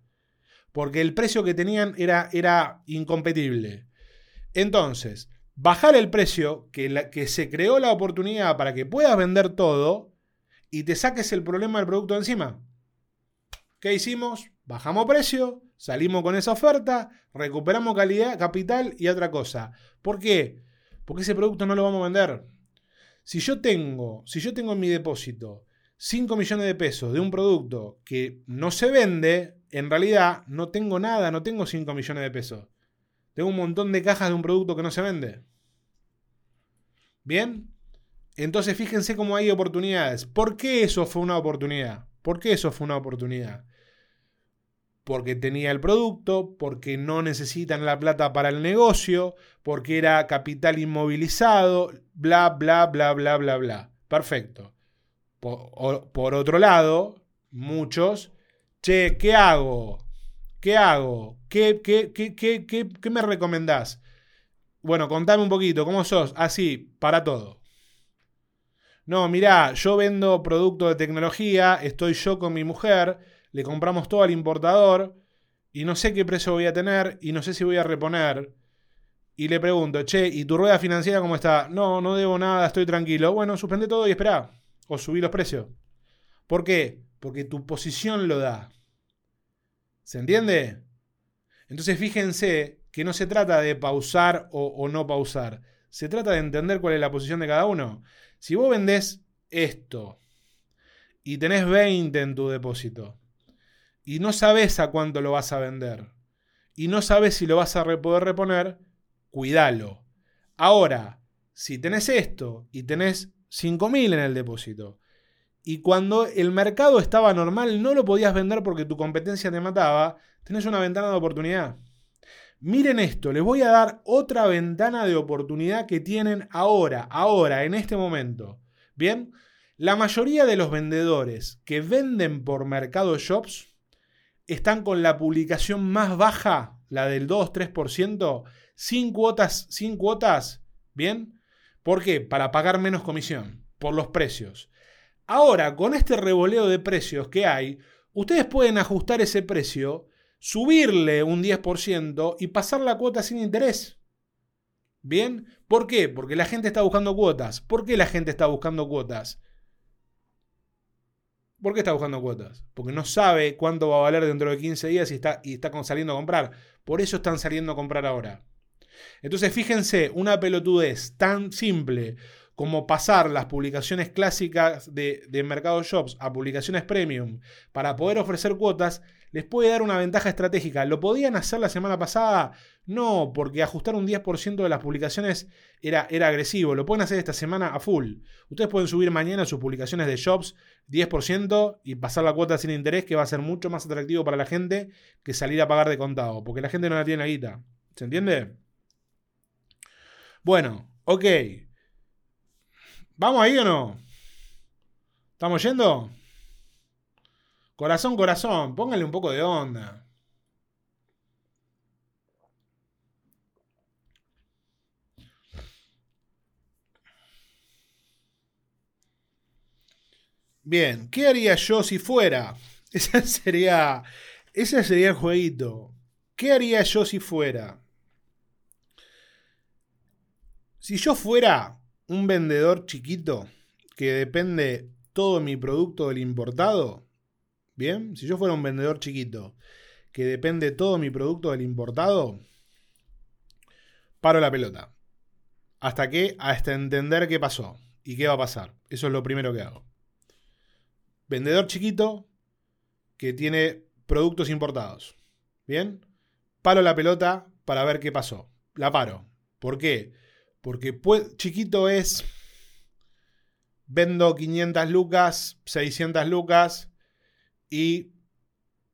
B: Porque el precio que tenían era, era incompetible. Entonces, bajar el precio, que, se creó la oportunidad para que puedas vender todo y te saques el problema del producto de encima. ¿Qué hicimos? Bajamos precio, salimos con esa oferta, recuperamos calidad, capital y otra cosa. ¿Por qué? Porque ese producto no lo vamos a vender. Si yo tengo, si yo tengo en mi depósito 5 millones de pesos de un producto que no se vende, en realidad no tengo nada, no tengo 5 millones de pesos. Tengo un montón de cajas de un producto que no se vende. ¿Bien? Entonces fíjense cómo hay oportunidades. ¿Por qué eso fue una oportunidad? ¿Por qué eso fue una oportunidad? Porque tenía el producto, porque no necesitan la plata para el negocio, porque era capital inmovilizado, bla, bla, bla, bla, bla, bla. Perfecto. Por, por otro lado, muchos, che, ¿qué hago? ¿Qué hago? ¿Qué, me recomendás? Bueno, contame un poquito, ¿cómo sos? Así, para todo. No, mirá, yo vendo producto de tecnología, estoy yo con mi mujer, le compramos todo al importador y no sé qué precio voy a tener y no sé si voy a reponer. Y le pregunto, che, ¿y tu rueda financiera cómo está? No, no debo nada, estoy tranquilo. Bueno, suspende todo y espera. O subí los precios. ¿Por qué? Porque tu posición lo da. ¿Se entiende? Entonces fíjense que no se trata de pausar o, no pausar. Se trata de entender cuál es la posición de cada uno. Si vos vendés esto y tenés 20 en tu depósito y no sabes a cuánto lo vas a vender y no sabes si lo vas a poder reponer, cuídalo. Ahora, si tenés esto y tenés 5.000 en el depósito y cuando el mercado estaba normal no lo podías vender porque tu competencia te mataba, tenés una ventana de oportunidad. Miren esto, les voy a dar otra ventana de oportunidad que tienen ahora, ahora, en este momento. Bien, la mayoría de los vendedores que venden por Mercado Shops están con la publicación más baja, la del 2-3%, sin cuotas, sin cuotas, ¿bien? ¿Por qué? Para pagar menos comisión, por los precios. Ahora, con este revoleo de precios que hay, ustedes pueden ajustar ese precio, subirle un 10% y pasar la cuota sin interés. ¿Bien? ¿Por qué? Porque la gente está buscando cuotas. ¿Por qué la gente está buscando cuotas? ¿Por qué está buscando cuotas? Porque no sabe cuánto va a valer dentro de 15 días y está, y está saliendo a comprar. Por eso están saliendo a comprar ahora. Entonces fíjense, una pelotudez tan simple como pasar las publicaciones clásicas de, de Mercado Shops a publicaciones premium para poder ofrecer cuotas, les puede dar una ventaja estratégica. ¿Lo podían hacer la semana pasada? No, porque ajustar un 10% de las publicaciones era, era agresivo. Lo pueden hacer esta semana a full. Ustedes pueden subir mañana sus publicaciones de shops 10% y pasar la cuota sin interés, que va a ser mucho más atractivo para la gente que salir a pagar de contado, porque la gente no la tiene la guita. ¿Se entiende? Bueno, ok. ¿Vamos ahí o no? ¿Estamos yendo? Corazón, corazón, póngale un poco de onda. Bien, ¿qué haría yo si fuera? Ese sería, ese sería el jueguito. ¿Qué haría yo si fuera? Si yo fuera un vendedor chiquito que depende todo mi producto del importado, bien, si yo fuera un vendedor chiquito que depende todo mi producto del importado, paro la pelota. Hasta que, hasta entender qué pasó y qué va a pasar. Eso es lo primero que hago vendedor chiquito que tiene productos importados. ¿Bien? Paro la pelota para ver qué pasó. La paro. ¿Por qué? Porque chiquito es... Vendo 500 lucas, 600 lucas y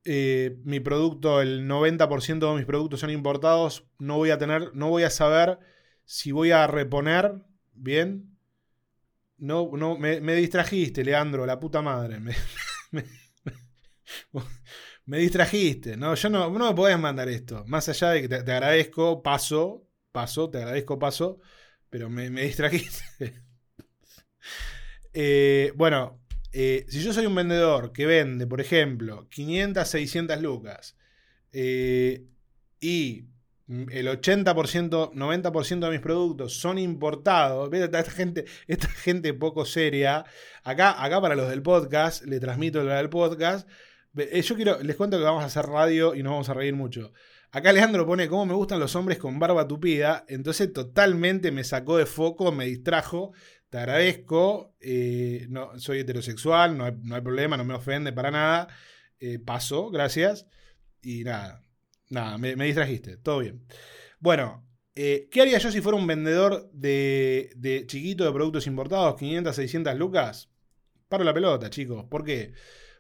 B: eh, mi producto, el 90% de mis productos son importados, no voy a tener, no voy a saber si voy a reponer, bien, no, no, me, distrajiste, Leandro, la puta madre. Me, distrajiste. No, yo no, no me podés mandar esto. Más allá de que te, agradezco, paso, paso, te agradezco, paso, pero me, distrajiste. Eh, bueno, eh, si yo soy un vendedor que vende, por ejemplo, 500, 600 lucas eh, y el 80%, 90% de mis productos son importados. Esta gente, esta gente poco seria. Acá, acá para los del podcast, le transmito lo del podcast. Yo quiero, les cuento que vamos a hacer radio y nos vamos a reír mucho. Acá Alejandro pone cómo me gustan los hombres con barba tupida. Entonces totalmente me sacó de foco, me distrajo. Te agradezco. Eh, no, soy heterosexual, no hay, problema, no me ofende para nada. Eh, paso, gracias. Y nada, Nada, me, distrajiste, todo bien. Bueno, eh, ¿qué haría yo si fuera un vendedor de, de, chiquito de productos importados, 500, 600 lucas? Paro la pelota, chicos. ¿Por qué?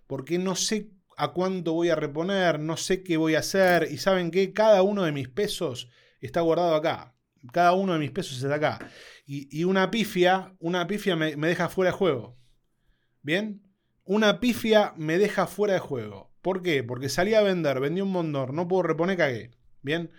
B: Porque no sé a cuánto voy a reponer, no sé qué voy a hacer. Y saben qué, cada uno de mis pesos está guardado acá. Cada uno de mis pesos está acá. Y, una pifia, una pifia me, me deja fuera de juego. ¿Bien? Una pifia me deja fuera de juego. ¿Por qué? Porque salí a vender, vendí un montón, no puedo reponer, cagué. Bien.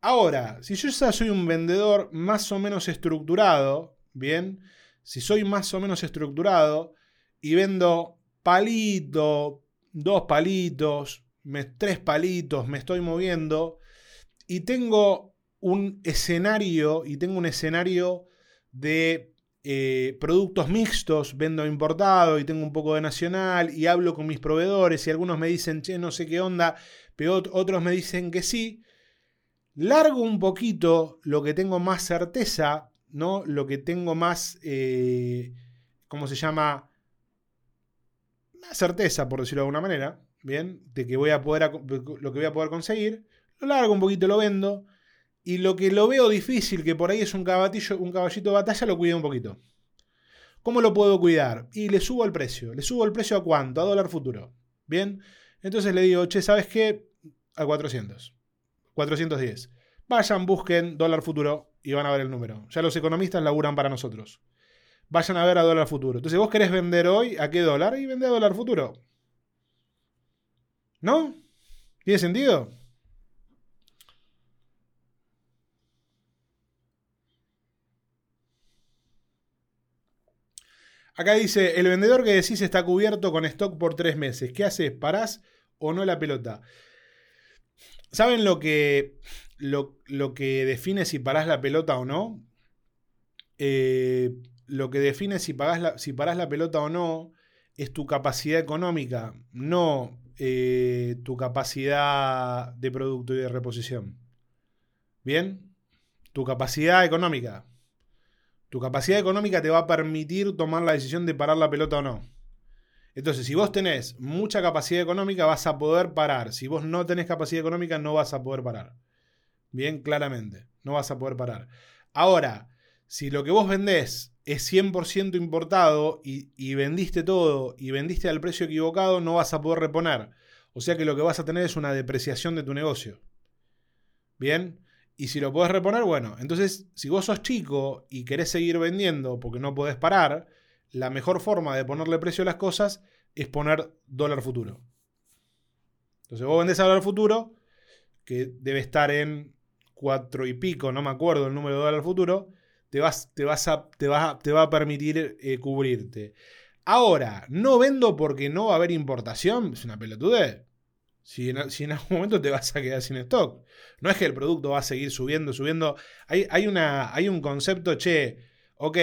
B: Ahora, si yo ya soy un vendedor más o menos estructurado, bien, si soy más o menos estructurado y vendo palito, dos palitos, tres palitos, me estoy moviendo y tengo un escenario y tengo un escenario de eh, productos mixtos, vendo importado y tengo un poco de nacional y hablo con mis proveedores y algunos me dicen, che, no sé qué onda, pero otros me dicen que sí. Largo un poquito lo que tengo más certeza, ¿no? Lo que tengo más, eh, ¿cómo se llama? Más certeza, por decirlo de alguna manera, ¿bien? De que voy a poder, lo que voy a poder conseguir. Lo largo un poquito, lo vendo. Y lo que lo veo difícil, que por ahí es un, caballo, un caballito de batalla, lo cuido un poquito. ¿Cómo lo puedo cuidar? Y le subo el precio. ¿Le subo el precio a cuánto? A dólar futuro. ¿Bien? Entonces le digo, che, ¿sabes qué? A 400. 410. Vayan, busquen dólar futuro y van a ver el número. Ya los economistas laburan para nosotros. Vayan a ver a dólar futuro. Entonces, ¿vos querés vender hoy a qué dólar? Y vende a dólar futuro. ¿No? ¿Tiene sentido? Acá dice, el vendedor que decís está cubierto con stock por tres meses. ¿Qué haces? ¿Parás o no la pelota? ¿Saben lo que, lo, que define si parás la pelota o no? Eh, lo que define si, la, si parás la pelota o no es tu capacidad económica, no eh, tu capacidad de producto y de reposición. ¿Bien? Tu capacidad económica. Tu capacidad económica te va a permitir tomar la decisión de parar la pelota o no. Entonces, si vos tenés mucha capacidad económica, vas a poder parar. Si vos no tenés capacidad económica, no vas a poder parar. Bien, claramente, no vas a poder parar. Ahora, si lo que vos vendés es 100% importado y, y, vendiste todo y vendiste al precio equivocado, no vas a poder reponer. O sea que lo que vas a tener es una depreciación de tu negocio. Bien, y si lo podés reponer, bueno, entonces si vos sos chico y querés seguir vendiendo porque no podés parar, la mejor forma de ponerle precio a las cosas es poner dólar futuro. Entonces vos vendés a dólar futuro, que debe estar en 4 y pico, no me acuerdo el número de dólar futuro, te, vas, te, vas a, te, va, te va a permitir eh, cubrirte. Ahora, no vendo porque no va a haber importación, es una pelotudez. Si en, si en, algún momento te vas a quedar sin stock. No es que el producto va a seguir subiendo, subiendo. Hay, hay, una, hay un concepto, che, ok,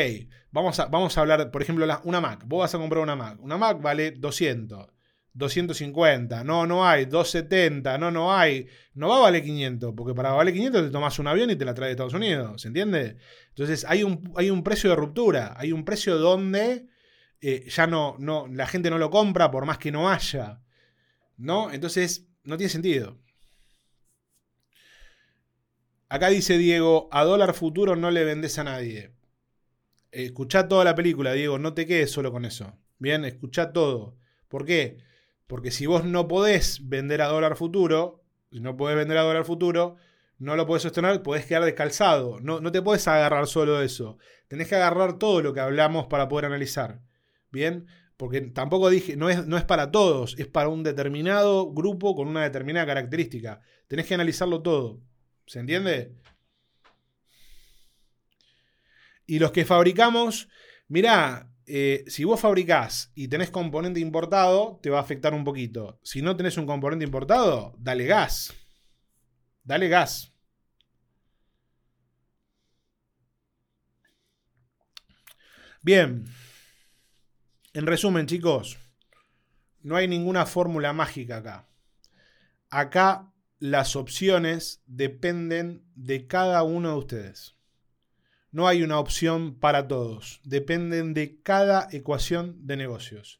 B: vamos a, vamos a hablar, por ejemplo, la, una Mac. Vos vas a comprar una Mac. Una Mac vale 200. 250, no, no hay, 270, no, no hay, no va a valer 500, porque para valer 500 te tomas un avión y te la traes de Estados Unidos, ¿se entiende? Entonces hay un, hay un precio de ruptura, hay un precio donde eh, ya no, no, la gente no lo compra por más que no haya, ¿no? Entonces no tiene sentido. Acá dice Diego, a dólar futuro no le vendes a nadie. Escucha toda la película, Diego, no te quedes solo con eso. Bien, escucha todo. ¿Por qué? Porque si vos no podés vender a dólar futuro, si no podés vender a dólar futuro, no lo podés sostener, podés quedar descalzado. No, no te podés agarrar solo eso. Tenés que agarrar todo lo que hablamos para poder analizar. Bien, porque tampoco dije, no es, no es para todos, es para un determinado grupo con una determinada característica. Tenés que analizarlo todo. ¿Se entiende? Y los que fabricamos, mirá, eh, si vos fabricás y tenés componente importado, te va a afectar un poquito. Si no tenés un componente importado, dale gas. Dale gas. Bien. En resumen, chicos, no hay ninguna fórmula mágica acá. Acá las opciones dependen de cada uno de ustedes. No hay una opción para todos. Dependen de cada ecuación de negocios.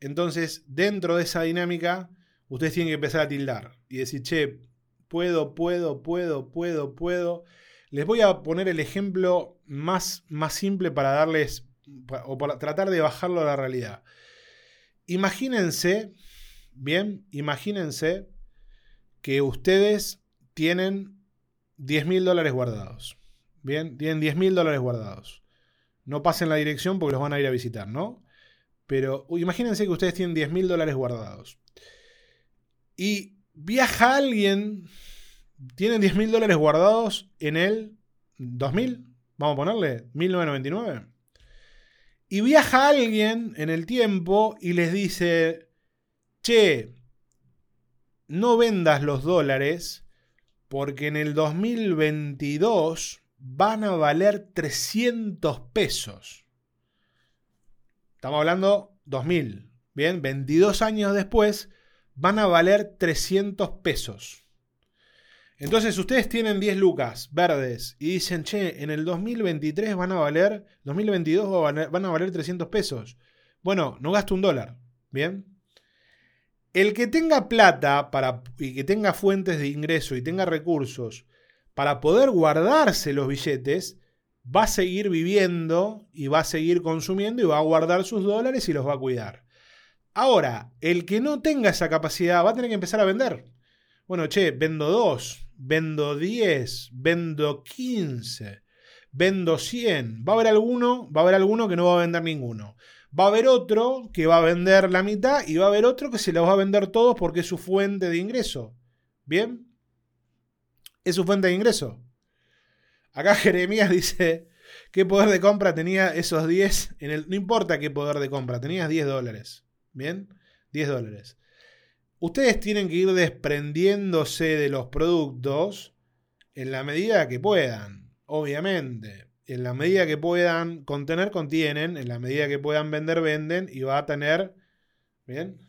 B: Entonces, dentro de esa dinámica, ustedes tienen que empezar a tildar y decir, che, puedo, puedo, puedo, puedo, puedo. Les voy a poner el ejemplo más, más simple para darles, o para tratar de bajarlo a la realidad. Imagínense, bien, imagínense que ustedes tienen 10 mil dólares guardados. Bien, tienen 10 mil dólares guardados. No pasen la dirección porque los van a ir a visitar, ¿no? Pero imagínense que ustedes tienen 10 mil dólares guardados. Y viaja alguien, tienen 10 mil dólares guardados en el 2000, vamos a ponerle, 1999. Y viaja alguien en el tiempo y les dice, che, no vendas los dólares porque en el 2022 van a valer 300 pesos. Estamos hablando 2000. Bien, 22 años después van a valer 300 pesos. Entonces ustedes tienen 10 lucas verdes y dicen, che, en el 2023 van a valer, 2022 van a valer 300 pesos. Bueno, no gasto un dólar. Bien. El que tenga plata para, y que tenga fuentes de ingreso y tenga recursos para poder guardarse los billetes, va a seguir viviendo y va a seguir consumiendo y va a guardar sus dólares y los va a cuidar. Ahora, el que no tenga esa capacidad va a tener que empezar a vender. Bueno, che, vendo dos, vendo 10, vendo 15, vendo 100. Va a haber alguno, va a haber alguno que no va a vender ninguno. Va a haber otro que va a vender la mitad y va a haber otro que se los va a vender todos porque es su fuente de ingreso. ¿Bien? Es su fuente de ingreso. Acá Jeremías dice, ¿qué poder de compra tenía esos 10? En no importa qué poder de compra, tenías 10 dólares. ¿Bien? 10 dólares. Ustedes tienen que ir desprendiéndose de los productos en la medida que puedan, obviamente. En la medida que puedan contener, contienen. En la medida que puedan vender, venden. Y va a tener Bien.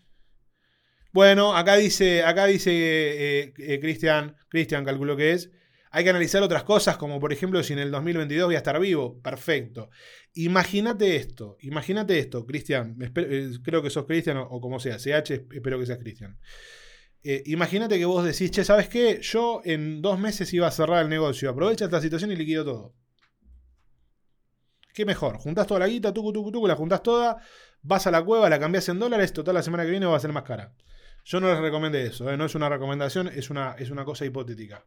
B: Bueno, acá dice, acá dice eh, eh, Cristian, Cristian calculó que es. Hay que analizar otras cosas, como por ejemplo si en el 2022 voy a estar vivo. Perfecto. Imagínate esto, imagínate esto, Cristian. eh, Creo que sos Cristian o, como sea, CH, espero que seas Cristian. Eh, imagínate que vos decís, che, ¿sabes qué? Yo en dos meses iba a cerrar el negocio. Aprovecha esta situación y liquido todo. ¿Qué mejor? Juntás toda la guita, tucu, tucu, tucu, la juntás toda, vas a la cueva, la cambias en dólares, total la semana que viene va a ser más cara. Yo no les recomendé eso, ¿eh? no es una recomendación, es una, es una cosa hipotética.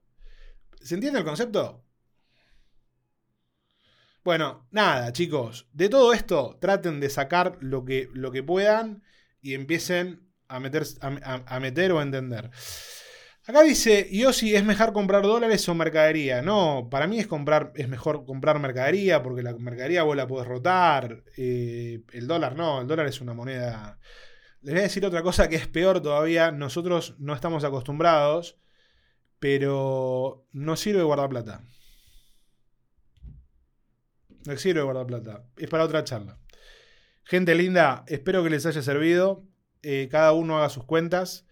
B: ¿Se entiende el concepto? Bueno, nada, chicos. De todo esto, traten de sacar lo que, lo que puedan y empiecen a meter, a, meter o a entender. Acá dice, Yossi, ¿es mejor comprar dólares o mercadería? No, para mí es, comprar, es mejor comprar mercadería porque la mercadería vos la podés rotar. eh, el dólar no, el dólar es una moneda... Les voy a decir otra cosa que es peor todavía. Nosotros no estamos acostumbrados, pero no sirve guardar plata. No sirve guardar plata. Es para otra charla. Gente linda, espero que les haya servido. Eh, cada uno haga sus cuentas.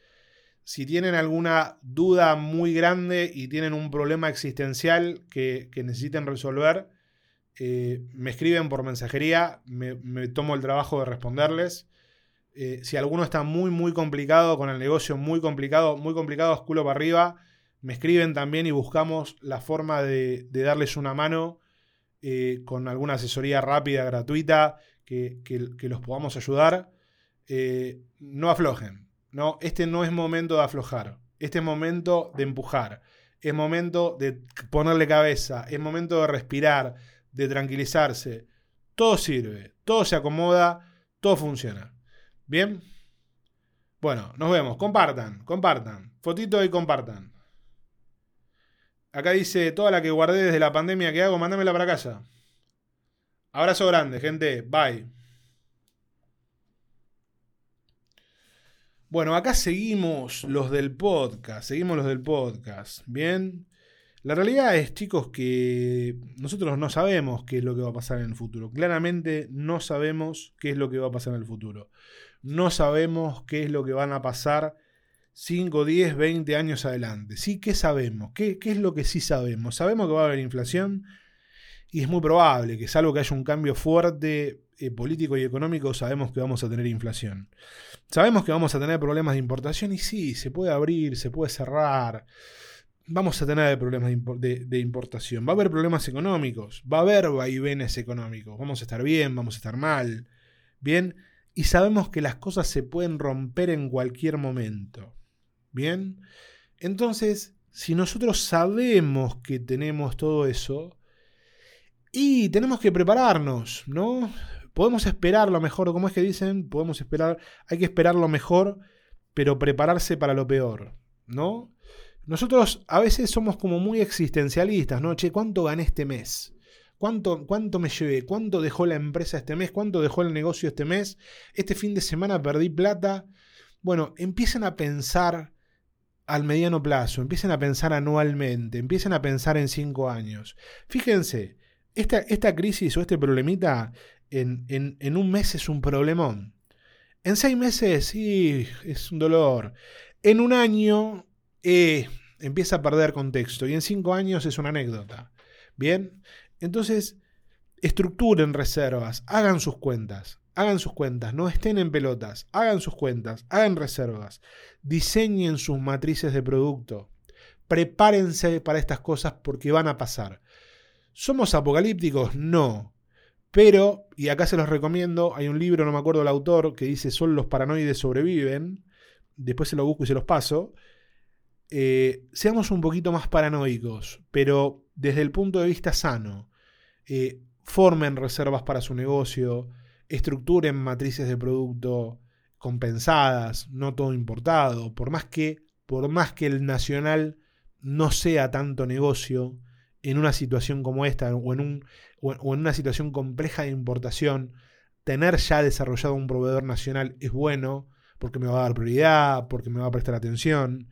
B: Si tienen alguna duda muy grande y tienen un problema existencial que, necesiten resolver, eh, me escriben por mensajería, me, me tomo el trabajo de responderles. Eh, si alguno está muy, muy complicado con el negocio, muy complicado, muy complicado, culo para arriba, me escriben también y buscamos la forma de, darles una mano eh, con alguna asesoría rápida, gratuita, que los podamos ayudar. Eh, no aflojen. No, este no es momento de aflojar. Este es momento de empujar. Es momento de ponerle cabeza. Es momento de respirar, de tranquilizarse. Todo sirve, todo se acomoda, todo funciona. ¿Bien? Bueno, nos vemos. Compartan, compartan. Fotito y compartan. Acá dice, toda la que guardé desde la pandemia que hago, mándamela para casa. Abrazo grande, gente. Bye. Bueno, acá seguimos los del podcast. Seguimos los del podcast. Bien. La realidad es, chicos, que nosotros no sabemos qué es lo que va a pasar en el futuro. Claramente no sabemos qué es lo que va a pasar en el futuro. No sabemos qué es lo que van a pasar 5, 10, 20 años adelante. Sí, ¿qué sabemos? ¿Qué, qué es lo que sí sabemos? Sabemos que va a haber inflación y es muy probable que salvo que haya un cambio fuerte eh, político y económico, sabemos que vamos a tener inflación. Sabemos que vamos a tener problemas de importación y sí, se puede abrir, se puede cerrar. Vamos a tener problemas de, de importación. Va a haber problemas económicos. Va a haber vaivenes económicos. Vamos a estar bien, vamos a estar mal. Bien. Y sabemos que las cosas se pueden romper en cualquier momento. Bien. Entonces, si nosotros sabemos que tenemos todo eso, y tenemos que prepararnos, ¿no? Podemos esperar lo mejor, como es que dicen, podemos esperar, hay que esperar lo mejor, pero prepararse para lo peor, ¿no? Nosotros a veces somos como muy existencialistas, ¿no? Che, ¿cuánto gané este mes? ¿Cuánto, ¿Cuánto me llevé? ¿Cuánto dejó la empresa este mes? ¿Cuánto dejó el negocio este mes? Este fin de semana perdí plata. Bueno, empiecen a pensar al mediano plazo, empiecen a pensar anualmente, empiecen a pensar en cinco años. Fíjense, esta, esta crisis o este problemita en, en- un mes es un problemón. En seis meses, sí, es un dolor. En un año, eh, empieza a perder contexto. Y en cinco años es una anécdota. Bien, entonces, estructuren reservas, hagan sus cuentas. Hagan sus cuentas, no estén en pelotas, hagan sus cuentas, hagan reservas, diseñen sus matrices de producto, prepárense para estas cosas porque van a pasar. ¿Somos apocalípticos? No. Pero, y acá se los recomiendo, hay un libro, no me acuerdo el autor, que dice Solo los paranoides sobreviven. Después se lo busco y se los paso. Eh, seamos un poquito más paranoicos, pero desde el punto de vista sano. Eh, formen reservas para su negocio, estructuren matrices de producto compensadas, no todo importado. Por más que, por más que el nacional no sea tanto negocio, en una situación como esta o en, un, o, en una situación compleja de importación, tener ya desarrollado un proveedor nacional es bueno porque me va a dar prioridad, porque me va a prestar atención.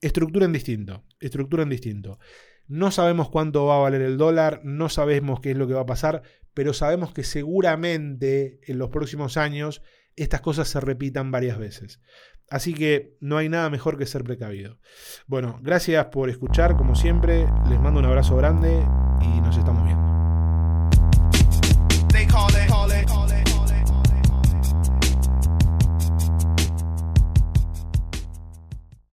B: Estructuren distinto, estructuren distinto. No sabemos cuánto va a valer el dólar, no sabemos qué es lo que va a pasar, pero sabemos que seguramente en los próximos años estas cosas se repitan varias veces. Así que no hay nada mejor que ser precavido. Bueno, gracias por escuchar, como siempre. Les mando un abrazo grande y nos estamos.